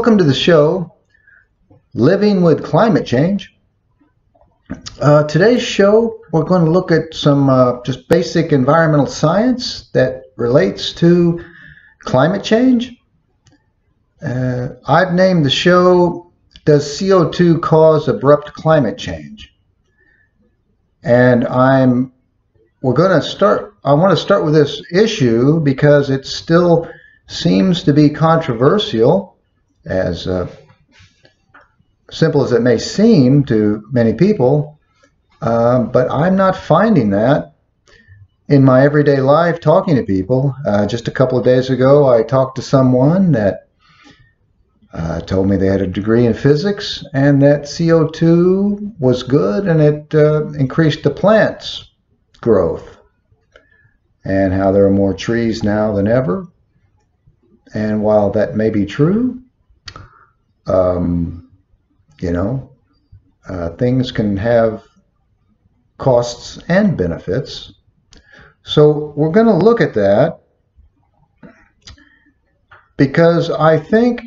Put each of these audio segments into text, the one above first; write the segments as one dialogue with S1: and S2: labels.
S1: welcome to the show, Living with Climate Change. Uh, today's show, we're going to look at some uh, just basic environmental science that relates to climate change. Uh, I've named the show, Does CO2 Cause Abrupt Climate Change? And I'm, we're going to start, I want to start with this issue because it still seems to be controversial as uh, simple as it may seem to many people, um, but I'm not finding that in my everyday life talking to people. Uh, just a couple of days ago, I talked to someone that uh, told me they had a degree in physics and that CO2 was good and it uh, increased the plant's growth and how there are more trees now than ever. And while that may be true, um, you know, uh, things can have costs and benefits. So we're going to look at that because I think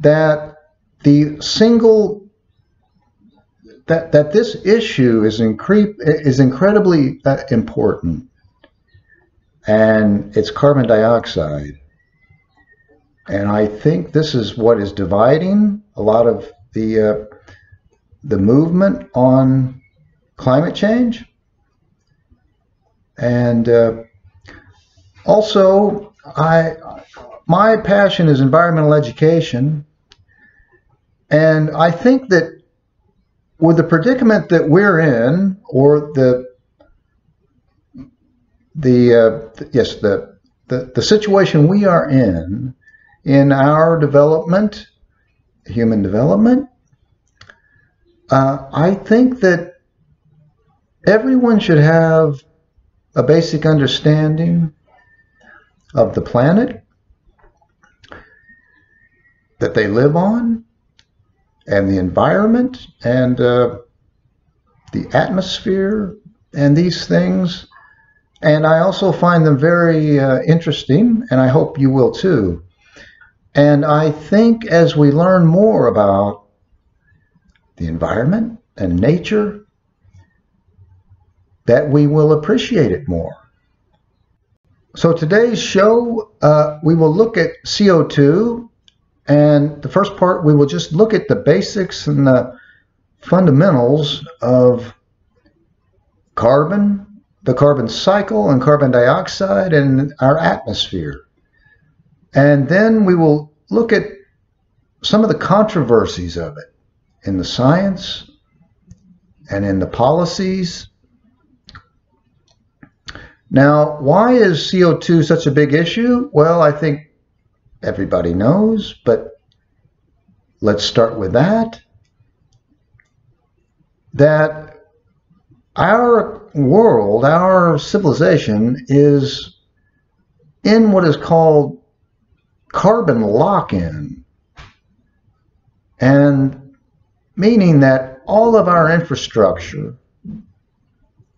S1: that the single that that this issue is incre- is incredibly uh, important, and it's carbon dioxide. And I think this is what is dividing a lot of the uh, the movement on climate change. And uh, also, I my passion is environmental education, and I think that with the predicament that we're in, or the the uh, yes the, the the situation we are in, in our development, human development, uh, I think that everyone should have a basic understanding of the planet that they live on and the environment and uh, the atmosphere and these things. And I also find them very uh, interesting, and I hope you will too. And I think as we learn more about the environment and nature, that we will appreciate it more. So today's show, uh, we will look at CO2, and the first part, we will just look at the basics and the fundamentals of carbon, the carbon cycle, and carbon dioxide, and our atmosphere. And then we will look at some of the controversies of it in the science and in the policies. Now, why is CO2 such a big issue? Well, I think everybody knows, but let's start with that. That our world, our civilization is in what is called carbon lock-in, and meaning that all of our infrastructure,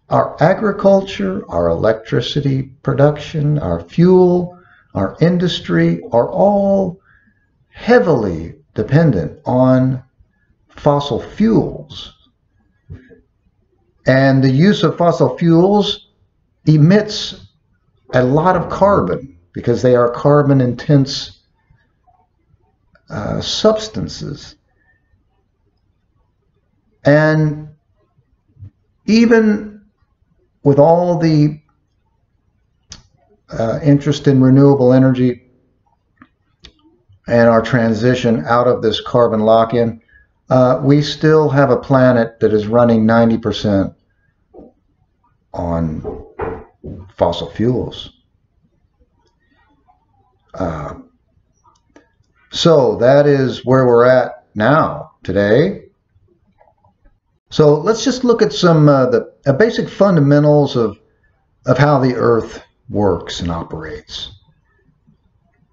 S1: our agriculture, our electricity production, our fuel, our industry are all heavily dependent on fossil fuels. And the use of fossil fuels emits a lot of carbon because they are carbon intense uh, substances. And even with all the uh, interest in renewable energy and our transition out of this carbon lock in, uh, we still have a planet that is running 90% on fossil fuels. Uh, so that is where we're at now, today. So let's just look at some uh, the uh, basic fundamentals of, of how the Earth works and operates.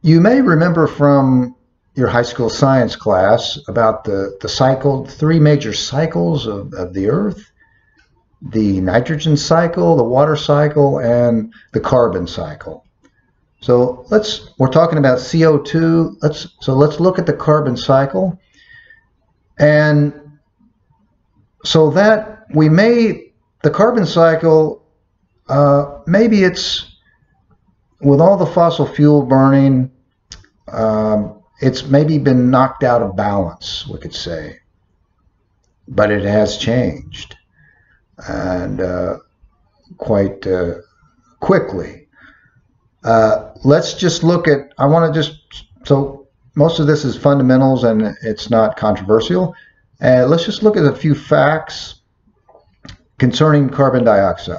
S1: You may remember from your high school science class about the, the cycle, three major cycles of, of the Earth, the nitrogen cycle, the water cycle, and the carbon cycle. So let's, we're talking about CO2. Let's, so let's look at the carbon cycle. And so that we may, the carbon cycle, uh, maybe it's with all the fossil fuel burning, um, it's maybe been knocked out of balance, we could say. But it has changed. And uh, quite uh, quickly. Uh, let's just look at, I want to just, so most of this is fundamentals and it's not controversial. Uh, let's just look at a few facts concerning carbon dioxide.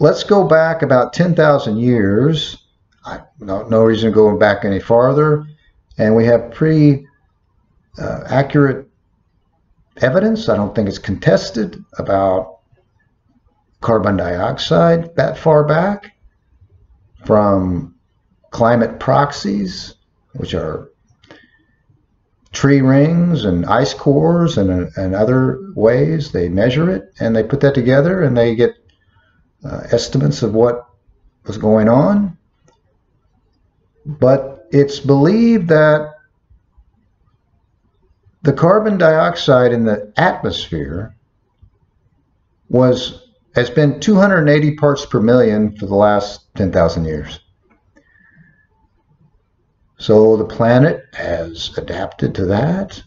S1: Let's go back about 10,000 years. I, no, no reason going back any farther. And we have pretty uh, accurate evidence. I don't think it's contested about carbon dioxide that far back from climate proxies, which are tree rings and ice cores and, and other ways. They measure it and they put that together and they get uh, estimates of what was going on. But it's believed that the carbon dioxide in the atmosphere was has been 280 parts per million for the last 10,000 years. So the planet has adapted to that,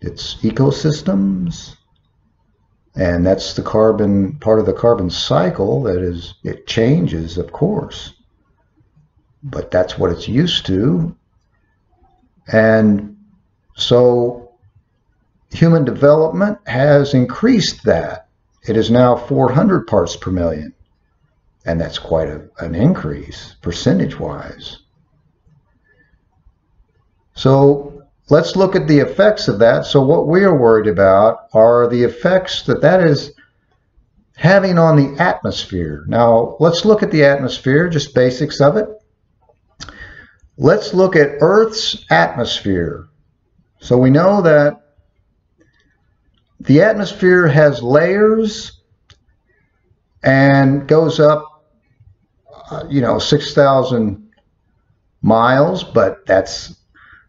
S1: its ecosystems, and that's the carbon, part of the carbon cycle that is, it changes, of course. But that's what it's used to. And so human development has increased that it is now 400 parts per million. And that's quite a, an increase percentage-wise. So let's look at the effects of that. So what we are worried about are the effects that that is having on the atmosphere. Now, let's look at the atmosphere, just basics of it. Let's look at Earth's atmosphere. So we know that the atmosphere has layers and goes up, uh, you know, 6,000 miles, but that's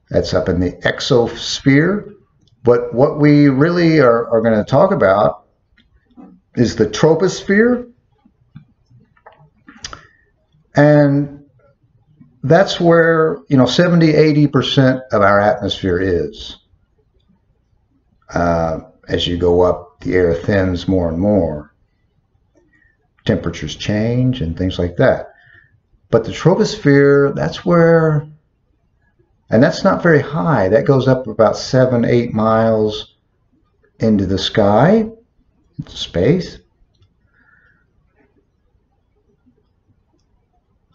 S1: that's up in the exosphere. But what we really are, are going to talk about is the troposphere. And that's where, you know, 70, 80% of our atmosphere is. Uh, as you go up, the air thins more and more. Temperatures change and things like that. But the troposphere, that's where, and that's not very high. That goes up about seven, eight miles into the sky, into space.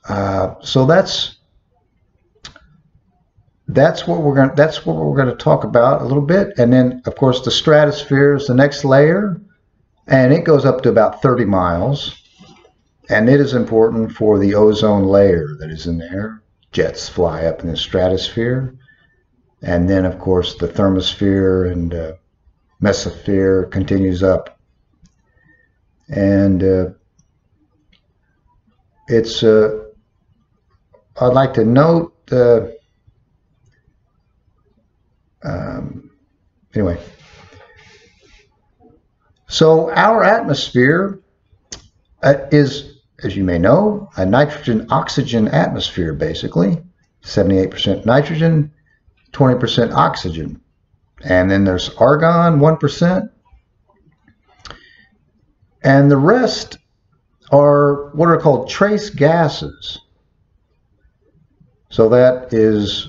S1: Uh, so that's that's what we're going that's what we're going to talk about a little bit. And then of course the stratosphere is the next layer and it goes up to about 30 miles. And it is important for the ozone layer that is in there. Jets fly up in the stratosphere. And then of course the thermosphere and uh, mesosphere continues up. And uh, it's uh, I'd like to note uh, um, anyway, so our atmosphere uh, is, as you may know, a nitrogen oxygen atmosphere, basically 78% nitrogen, 20% oxygen. And then there's argon, 1%. And the rest are what are called trace gases. So that is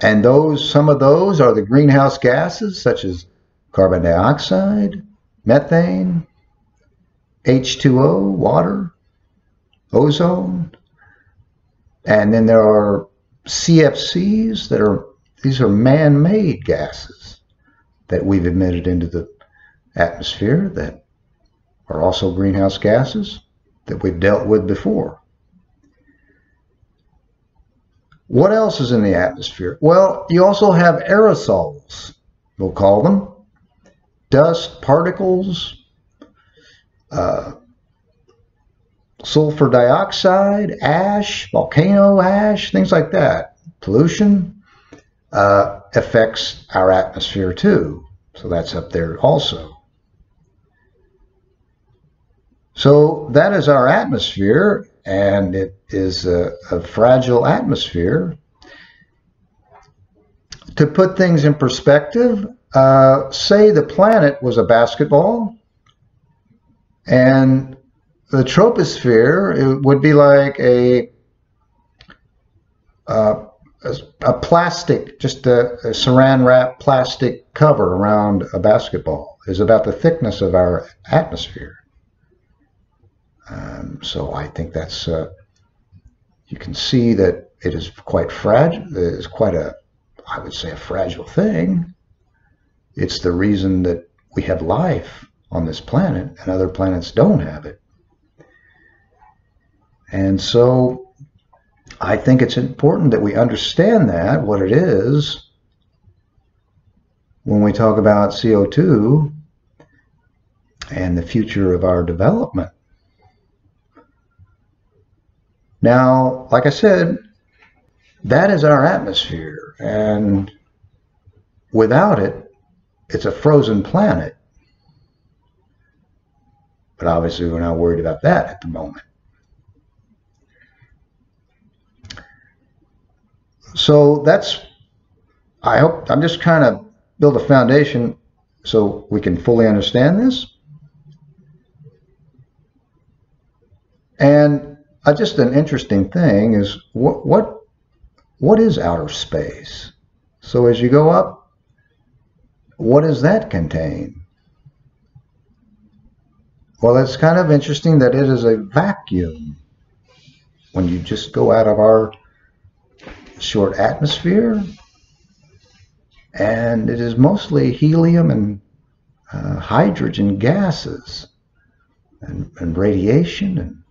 S1: and those, some of those are the greenhouse gases such as carbon dioxide, methane, H2O, water, ozone. And then there are CFCs that are, these are man-made gases that we've emitted into the atmosphere that are also greenhouse gases that we've dealt with before. What else is in the atmosphere? Well, you also have aerosols, we'll call them, dust, particles, uh, sulfur dioxide, ash, volcano ash, things like that. Pollution uh, affects our atmosphere too. So that's up there also. So that is our atmosphere, and it is a, a fragile atmosphere. To put things in perspective, uh, say the planet was a basketball, and the troposphere would be like a, uh, a, a plastic, just a, a saran wrap plastic cover around a basketball is about the thickness of our atmosphere. Um, so I think that's, uh, you can see that it is quite fragile, it is quite a, I would say a fragile thing. It's the reason that we have life on this planet and other planets don't have it. And so I think it's important that we understand that, what it is, when we talk about CO2 and the future of our development. Now, like I said, that is our atmosphere. And without it, it's a frozen planet. But obviously, we're not worried about that at the moment. So that's, I hope, I'm just trying to build a foundation so we can fully understand this. And uh, just an interesting thing is what, what, what is outer space? So as you go up, what does that contain? Well, it's kind of interesting that it is a vacuum when you just go out of our short atmosphere, and it is mostly helium and uh, hydrogen gases and, and radiation and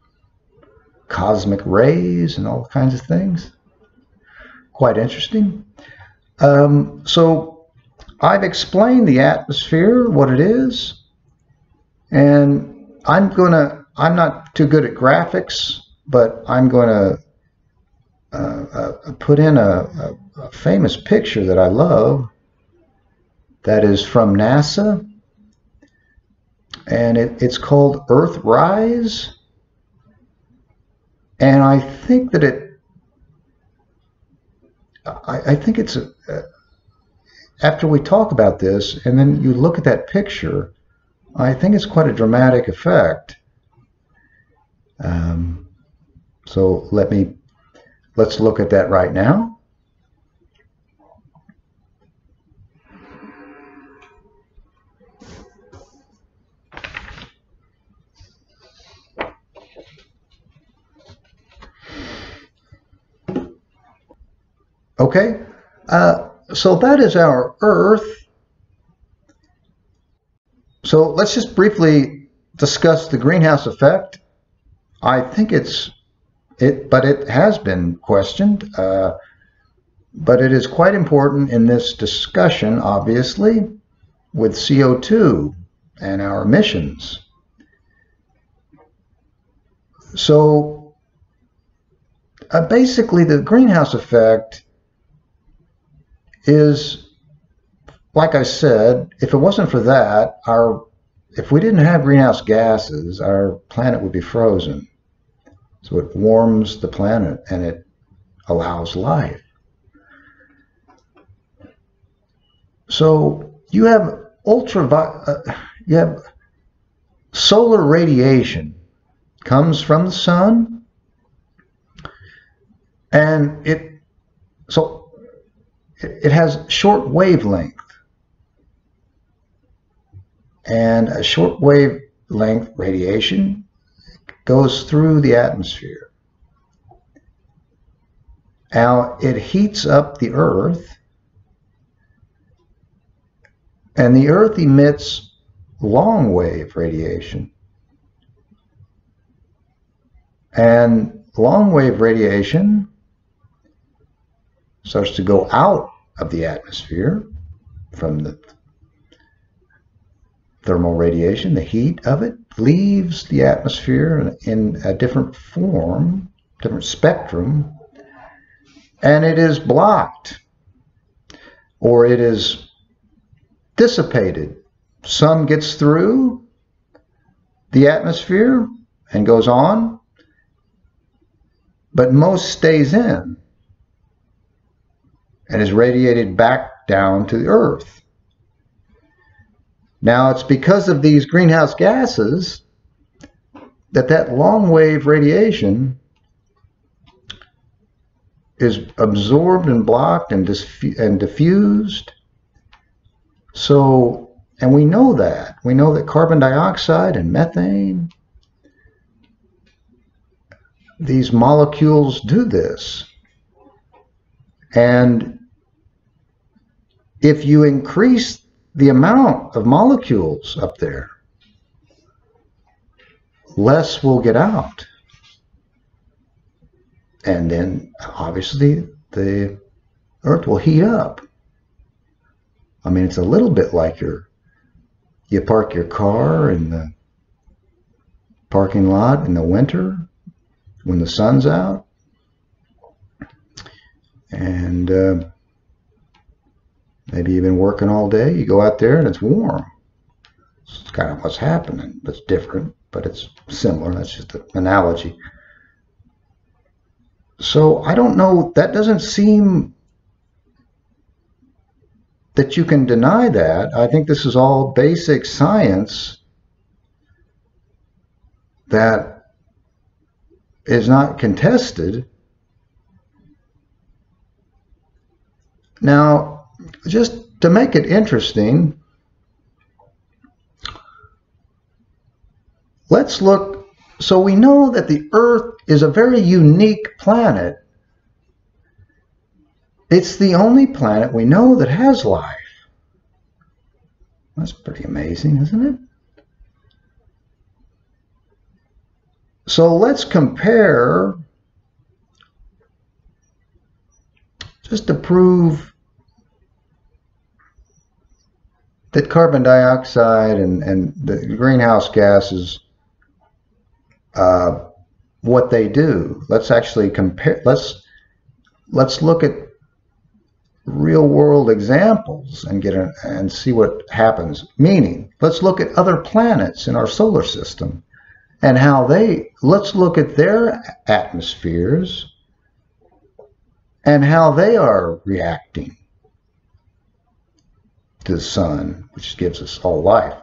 S1: cosmic rays and all kinds of things. Quite interesting. Um, so I've explained the atmosphere, what it is, and I'm to, I'm not too good at graphics, but I'm to uh, uh, put in a, a, a, famous picture that I love that is from NASA. And it, it's called Earthrise. And I think that it, I, I think it's, a, after we talk about this, and then you look at that picture, I think it's quite a dramatic effect. Um, so let me Let's look at that right now. Okay, uh, so that is our Earth. So let's just briefly discuss the greenhouse effect. I think it's it, but it has been questioned. Uh, but it is quite important in this discussion, obviously, with CO2 and our emissions. So uh, basically, the greenhouse effect is, like I said, if it wasn't for that, our if we didn't have greenhouse gases, our planet would be frozen. So it warms the planet and it allows life. So you have ultra, uh, you have solar radiation comes from the sun, and it so it has short wavelength, and a short wavelength radiation goes through the atmosphere. Now it heats up the earth, and the earth emits long wave radiation. And long wave radiation starts to go out of the atmosphere from the thermal radiation, the heat of it, leaves the atmosphere in a different form, different spectrum, and it is blocked or it is dissipated. Some gets through the atmosphere and goes on, but most stays in and is radiated back down to the earth. Now, it's because of these greenhouse gases that that long wave radiation is absorbed and blocked and, and diffused. So, and we know that. We know that carbon dioxide and methane, these molecules do this. And if you increase the amount of molecules up there, less will get out. And then obviously the earth will heat up. I mean, it's a little bit like your, you park your car in the parking lot in the winter when the sun's out. And uh, Maybe you've been working all day, you go out there and it's warm. It's kind of what's happening. It's different, but it's similar. That's just an analogy. So I don't know, that doesn't seem that you can deny that. I think this is all basic science that is not contested. Now, just to make it interesting, let's look. So we know that the Earth is a very unique planet. It's the only planet we know that has life. That's pretty amazing, isn't it? So let's compare, just to prove that carbon dioxide and, and the greenhouse gases, uh, what they do. Let's actually compare. Let's let's look at real world examples and get a, and see what happens. Meaning, let's look at other planets in our solar system and how they. Let's look at their atmospheres and how they are reacting to the sun, which gives us all life.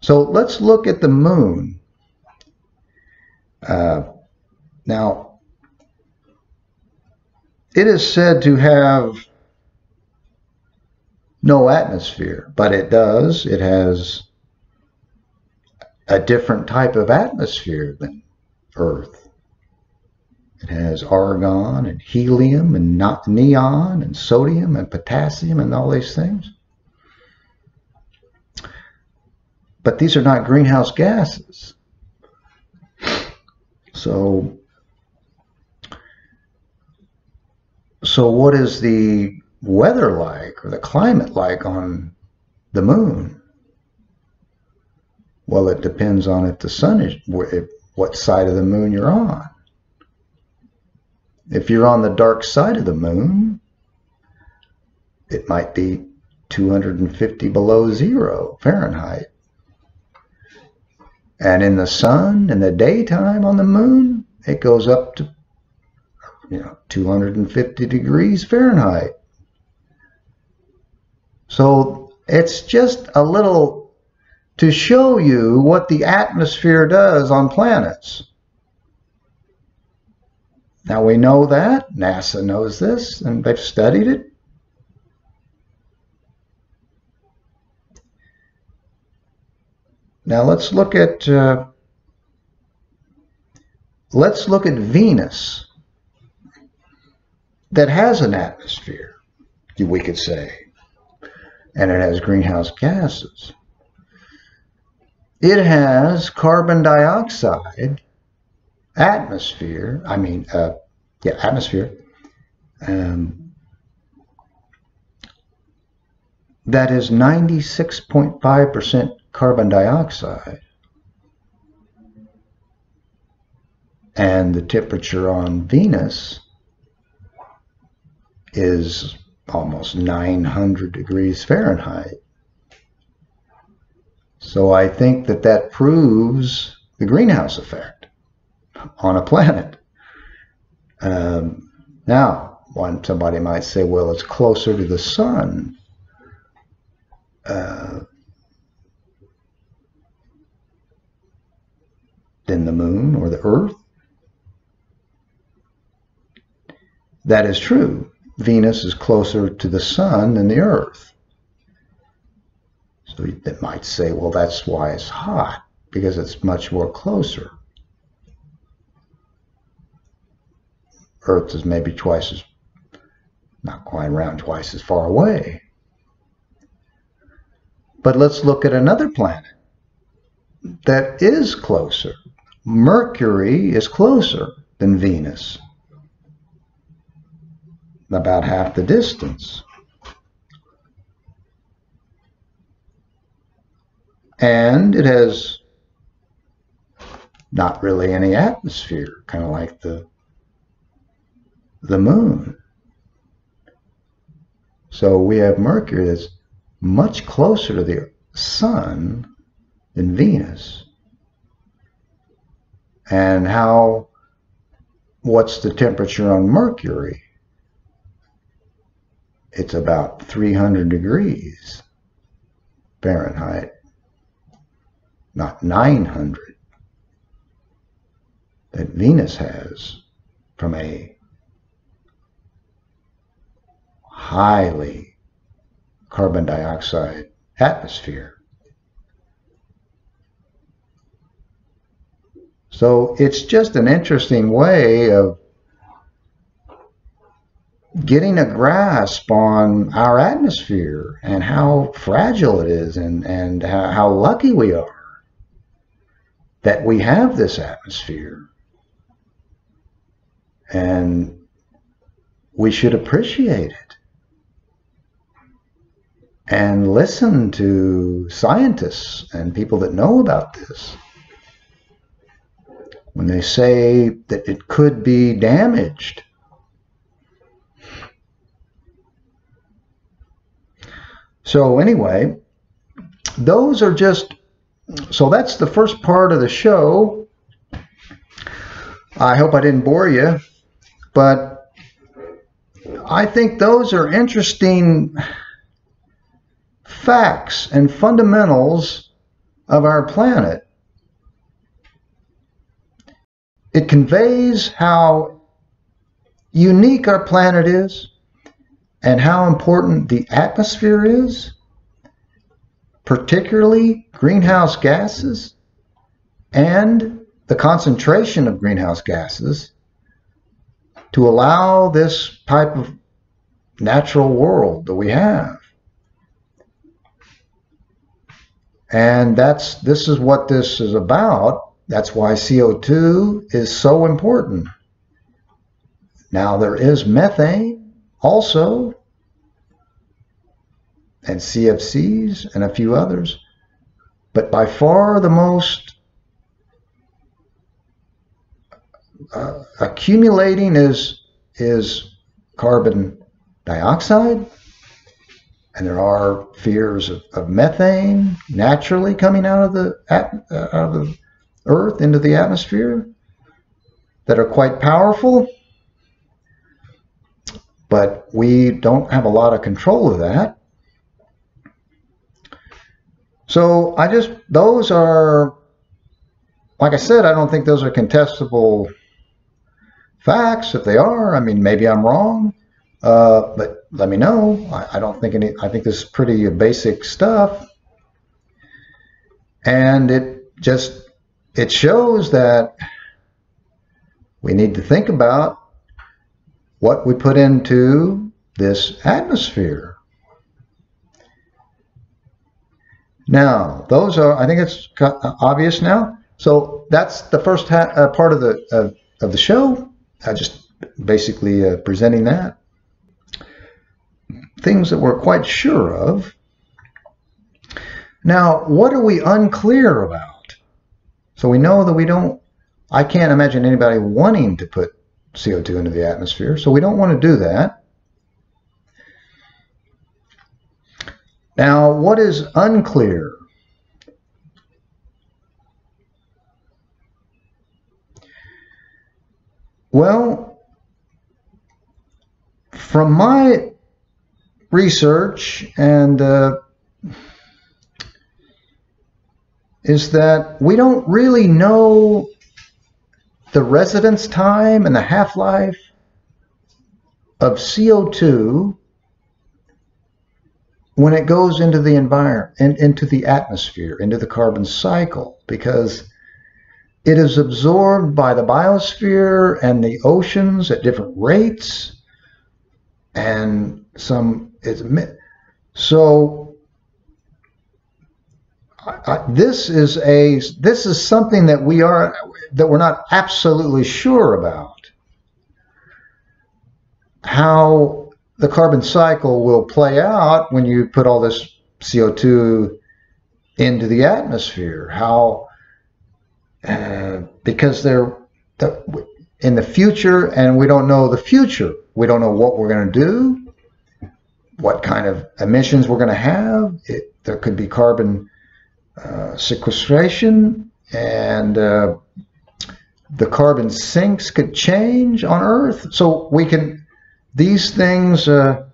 S1: So let's look at the moon. Uh, now, it is said to have no atmosphere, but it does. It has a different type of atmosphere than Earth. It has argon and helium and neon and sodium and potassium and all these things. But these are not greenhouse gases. So, so what is the weather like or the climate like on the moon? Well, it depends on if the sun is, what side of the moon you're on. If you're on the dark side of the moon, it might be 250 below zero Fahrenheit. And in the sun, in the daytime on the moon, it goes up to you know 250 degrees Fahrenheit. So it's just a little to show you what the atmosphere does on planets. Now we know that. NASA knows this, and they've studied it. Now let's look at uh, let's look at Venus that has an atmosphere, we could say, and it has greenhouse gases. It has carbon dioxide atmosphere, I mean, uh, yeah, atmosphere, um, that is 96.5% carbon dioxide. And the temperature on Venus is almost 900 degrees Fahrenheit. So I think that that proves the greenhouse effect on a planet. Um, now, one somebody might say, well, it's closer to the sun. Uh, than the moon or the earth. That is true. Venus is closer to the sun than the earth. So they might say, well, that's why it's hot, because it's much more closer. Earth is maybe twice as, not quite around twice as far away. But let's look at another planet that is closer. Mercury is closer than Venus, about half the distance. And it has not really any atmosphere, kind of like the the moon. So we have Mercury that's much closer to the sun than Venus. And how, what's the temperature on Mercury? It's about 300 degrees Fahrenheit, not 900 that Venus has from a highly carbon dioxide atmosphere. So it's just an interesting way of getting a grasp on our atmosphere and how fragile it is and, and how, lucky we are that we have this atmosphere. And we should appreciate it and listen to scientists and people that know about this. When they say that it could be damaged, So anyway, those are just, so that's the first part of the show. I hope I didn't bore you, but I think those are interesting facts and fundamentals of our planet. It conveys how unique our planet is and how important the atmosphere is, particularly greenhouse gases and the concentration of greenhouse gases to allow this type of natural world that we have. And that's this is what this is about. That's why CO2 is so important. Now there is methane also and CFCs and a few others. But by far the most uh, accumulating is is carbon dioxide and there are fears of, of methane naturally coming out of the uh, out of the Earth into the atmosphere that are quite powerful, but we don't have a lot of control of that. So I just those are, like I said, I don't think those are contestable facts. If they are, I mean, maybe I'm wrong. Uh, but let me know. I, I, don't think any, I think this is pretty basic stuff. And it just, it shows that we need to think about what we put into this atmosphere. Now, those are, I think it's obvious now. So that's the first uh, part of the, uh, of the show. I just basically uh, presenting that things that we're quite sure of Now, what are we unclear about? So we know that we don't, I can't imagine anybody wanting to put CO2 into the atmosphere, so we don't want to do that. Now, what is unclear? Well, from my research and uh, is that we don't really know the residence time and the half-life of CO2 when it goes into the environment, into the atmosphere, into the carbon cycle, because it is absorbed by the biosphere and the oceans at different rates, and some it's so. I, this is a this is something that we are that we're not absolutely sure about how the carbon cycle will play out when you put all this CO2 into the atmosphere. How, uh, because they're the, in the future, and we don't know the future. We don't know what we're going to do, what kind of emissions we're going to have. It, there could be carbon uh, sequestration, and uh, the carbon sinks could change on Earth. So we can these things, uh,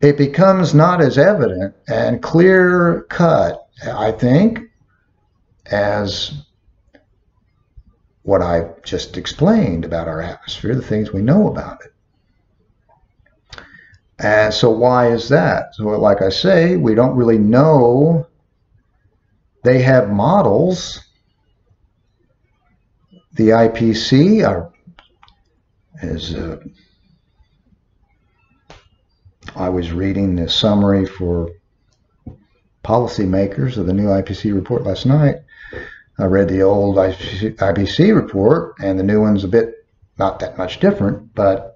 S1: it becomes not as evident and clear cut, I think, as what I just explained about our atmosphere, the things we know about it. And so why is that? So like I say, we don't really know. They have models. The IPC are, is uh, I was reading the summary for policymakers of the new IPC report last night. I read the old IPC report, and the new one's a bit not that much different, but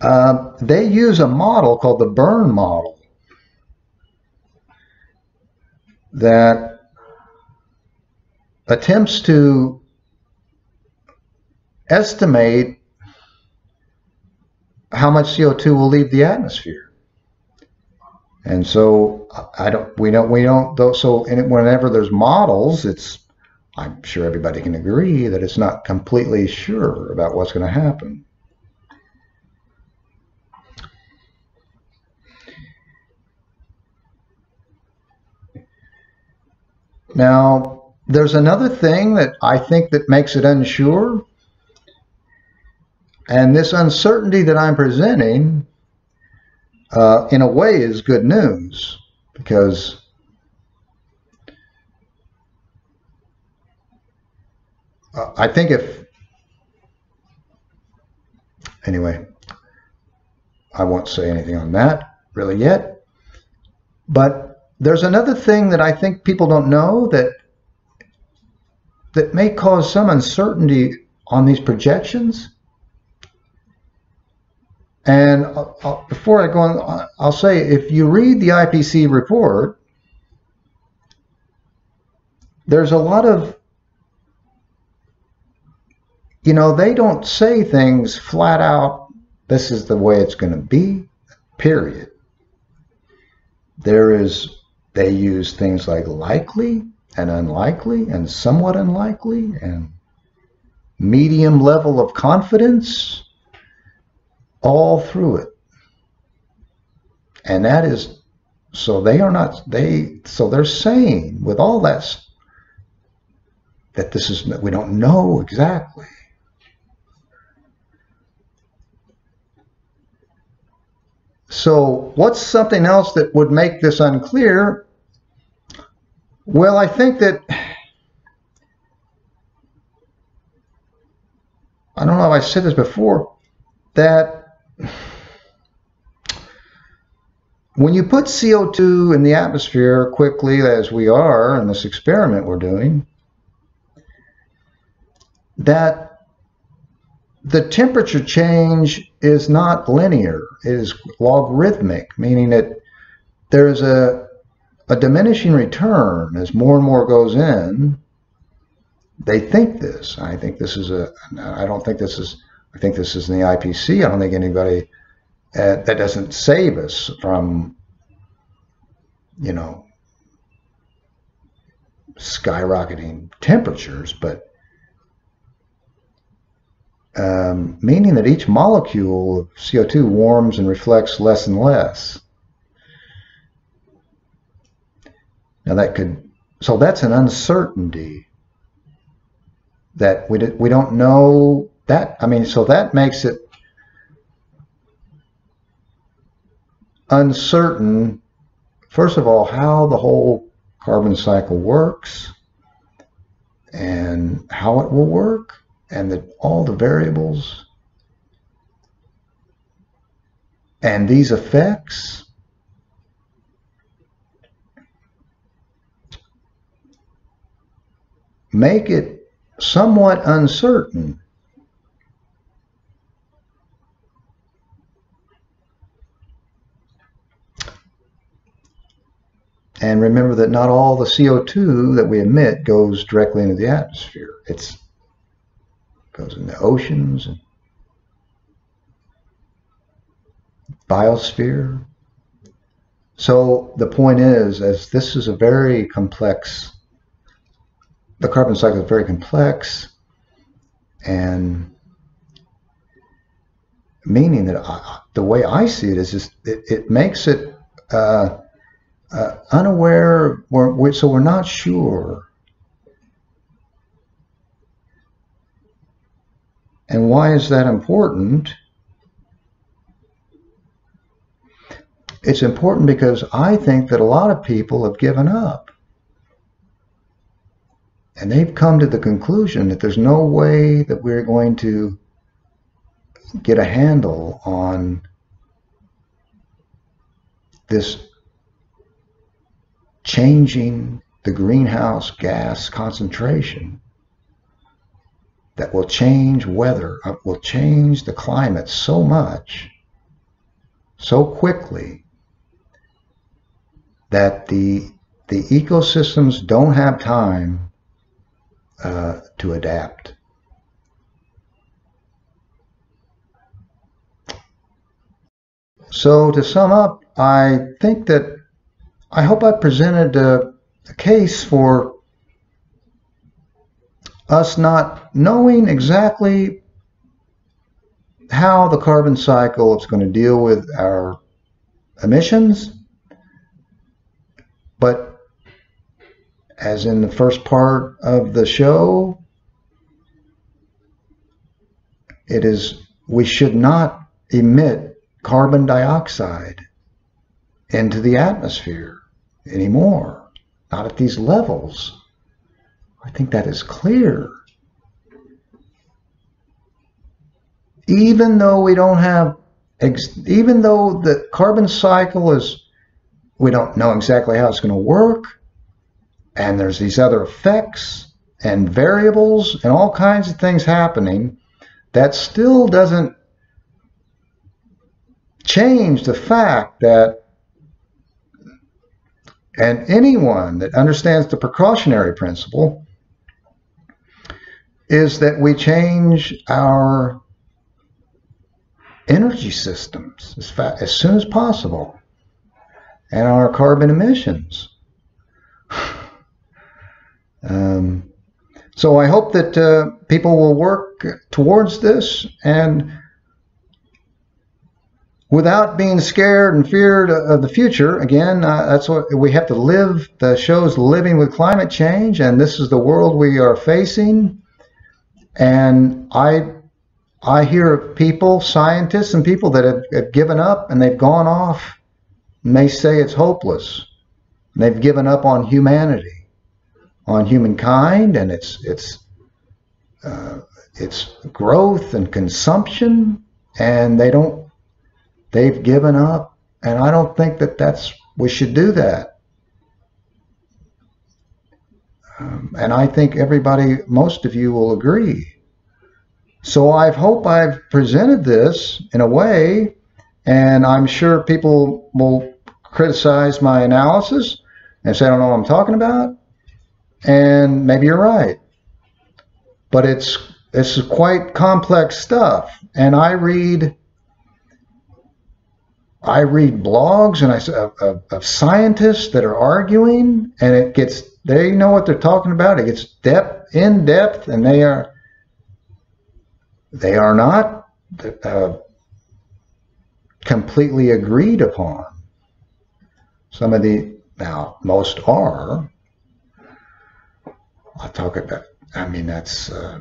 S1: uh, they use a model called the Bern model that attempts to estimate how much CO2 will leave the atmosphere. And so I don't, we don't, we don't, so whenever there's models, it's, I'm sure everybody can agree that it's not completely sure about what's going to happen. Now, there's another thing that I think that makes it unsure, and this uncertainty that I'm presenting, uh, in a way, is good news because I think if, anyway, I won't say anything on that really yet. But there's another thing that I think people don't know that that may cause some uncertainty on these projections. And I'll, I'll, before I go on, uh, I'll say if you read the IPC report, there's a lot of, you know, they don't say things flat out, this is the way it's going to be, period. There is, they use things like likely and unlikely and somewhat unlikely and medium level of confidence all through it. And that is, so they are not, they, so they're saying with all that, that this is, we don't know exactly. So what's something else that would make this unclear? Well, I think that, I don't know if I said this before, that when you put CO2 in the atmosphere quickly, as we are in this experiment we're doing, that the temperature change is not linear, it is logarithmic, meaning that there's a a diminishing return as more and more goes in. They think this. I think this is a. I don't think this is. I think this is in the IPC. I don't think anybody uh, that doesn't save us from, you know, skyrocketing temperatures, but um, meaning that each molecule of CO2 warms and reflects less and less. Now that could, so that's an uncertainty that we, we don't know that, I mean, so that makes it uncertain, first of all, how the whole carbon cycle works and how it will work and the, all the variables and these effects make it somewhat uncertain And remember that not all the CO2 that we emit goes directly into the atmosphere. It goes in the oceans and biosphere. So the point is, as this is a very complex, the carbon cycle is very complex, and meaning that I, the way I see it is just it, it makes it uh, uh, unaware, we're, we're, so we're not sure. And why is that important? It's important because I think that a lot of people have given up. And they've come to the conclusion that there's no way that we're going to get a handle on this changing the greenhouse gas concentration that will change weather, uh, will change the climate so much, so quickly, that the, the ecosystems don't have time uh, to adapt. So to sum up, I think that I hope I presented a, a case for us not knowing exactly how the carbon cycle is going to deal with our emissions, but as in the first part of the show, it is we should not emit carbon dioxide into the atmosphere anymore, not at these levels. I think that is clear. Even though we don't have, even though the carbon cycle is, we don't know exactly how it's going to work, and there's these other effects and variables and all kinds of things happening, that still doesn't change the fact that and anyone that understands the precautionary principle is that we change our energy systems as, as soon as possible and our carbon emissions. um, so I hope that uh, people will work towards this and without being scared and feared of the future. Again, uh, that's what we have to live. The show's living with climate change, and this is the world we are facing. And I, I hear people, scientists, and people that have, have given up and they've gone off, and they say it's hopeless. And they've given up on humanity, on humankind, and its its uh, its growth and consumption, and they don't They've given up, and I don't think that that's we should do that. Um, and I think everybody, most of you will agree. So I hope I've presented this in a way, and I'm sure people will criticize my analysis, and say, I don't know what I'm talking about. And maybe you're right. But it's it's quite complex stuff. And I read I read blogs and I of, of, of scientists that are arguing, and it gets they know what they're talking about. It gets depth in depth, and they are they are not uh, completely agreed upon. Some of the now most are. I'll talk about. I mean that's. Uh,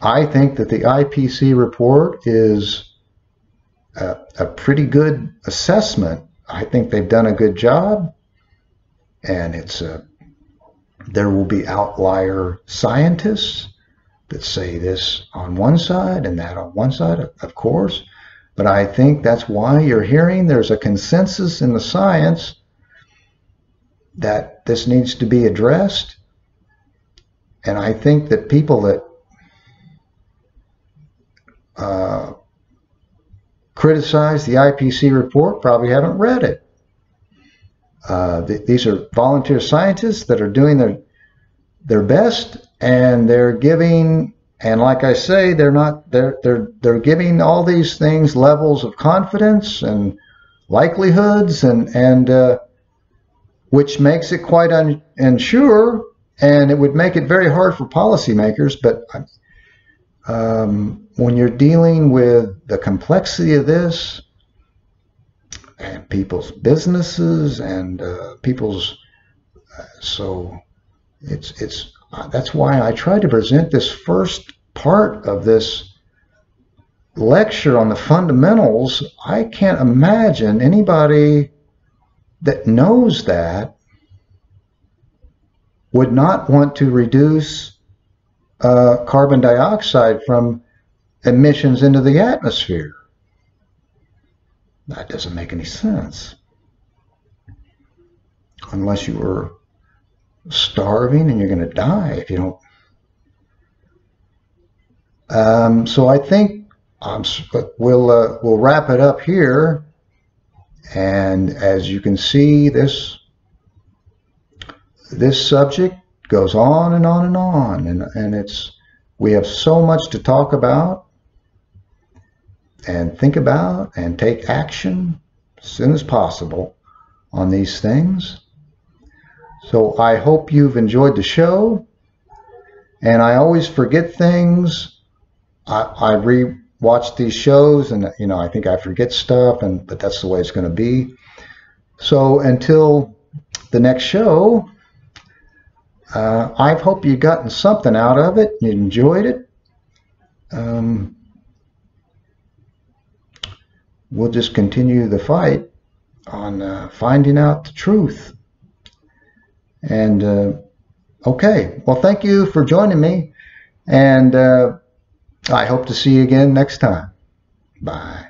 S1: I think that the IPCC report is a, a pretty good assessment. I think they've done a good job, and it's a, there will be outlier scientists that say this on one side and that on one side, of course. But I think that's why you're hearing there's a consensus in the science that this needs to be addressed. And I think that people that uh, criticize the IPCC report probably haven't read it. Uh, th these are volunteer scientists that are doing their their best, and they're giving. And like I say, they're not they're they're they're giving all these things levels of confidence and likelihoods, and and uh, which makes it quite un, unsure, and it would make it very hard for policymakers. But um, when you're dealing with the complexity of this and people's businesses and uh, people's uh, so it's it's uh, that's why I try to present this first part of this lecture on the fundamentals. I can't imagine anybody that knows that would not want to reduce uh, carbon dioxide from emissions into the atmosphere. That doesn't make any sense. Unless you were starving and you're going to die if you don't. Um, so I think we'll uh, we'll wrap it up here. And as you can see, this this subject goes on and on and on, and and it's we have so much to talk about and think about and take action as soon as possible on these things. So I hope you've enjoyed the show. And I always forget things. I, I re-watch these shows and you know I think I forget stuff and but that's the way it's going to be. So until the next show, uh, I hope you've gotten something out of it. You enjoyed it. Um, we'll just continue the fight on uh, finding out the truth. And uh, okay, well, thank you for joining me. And uh, I hope to see you again next time. Bye.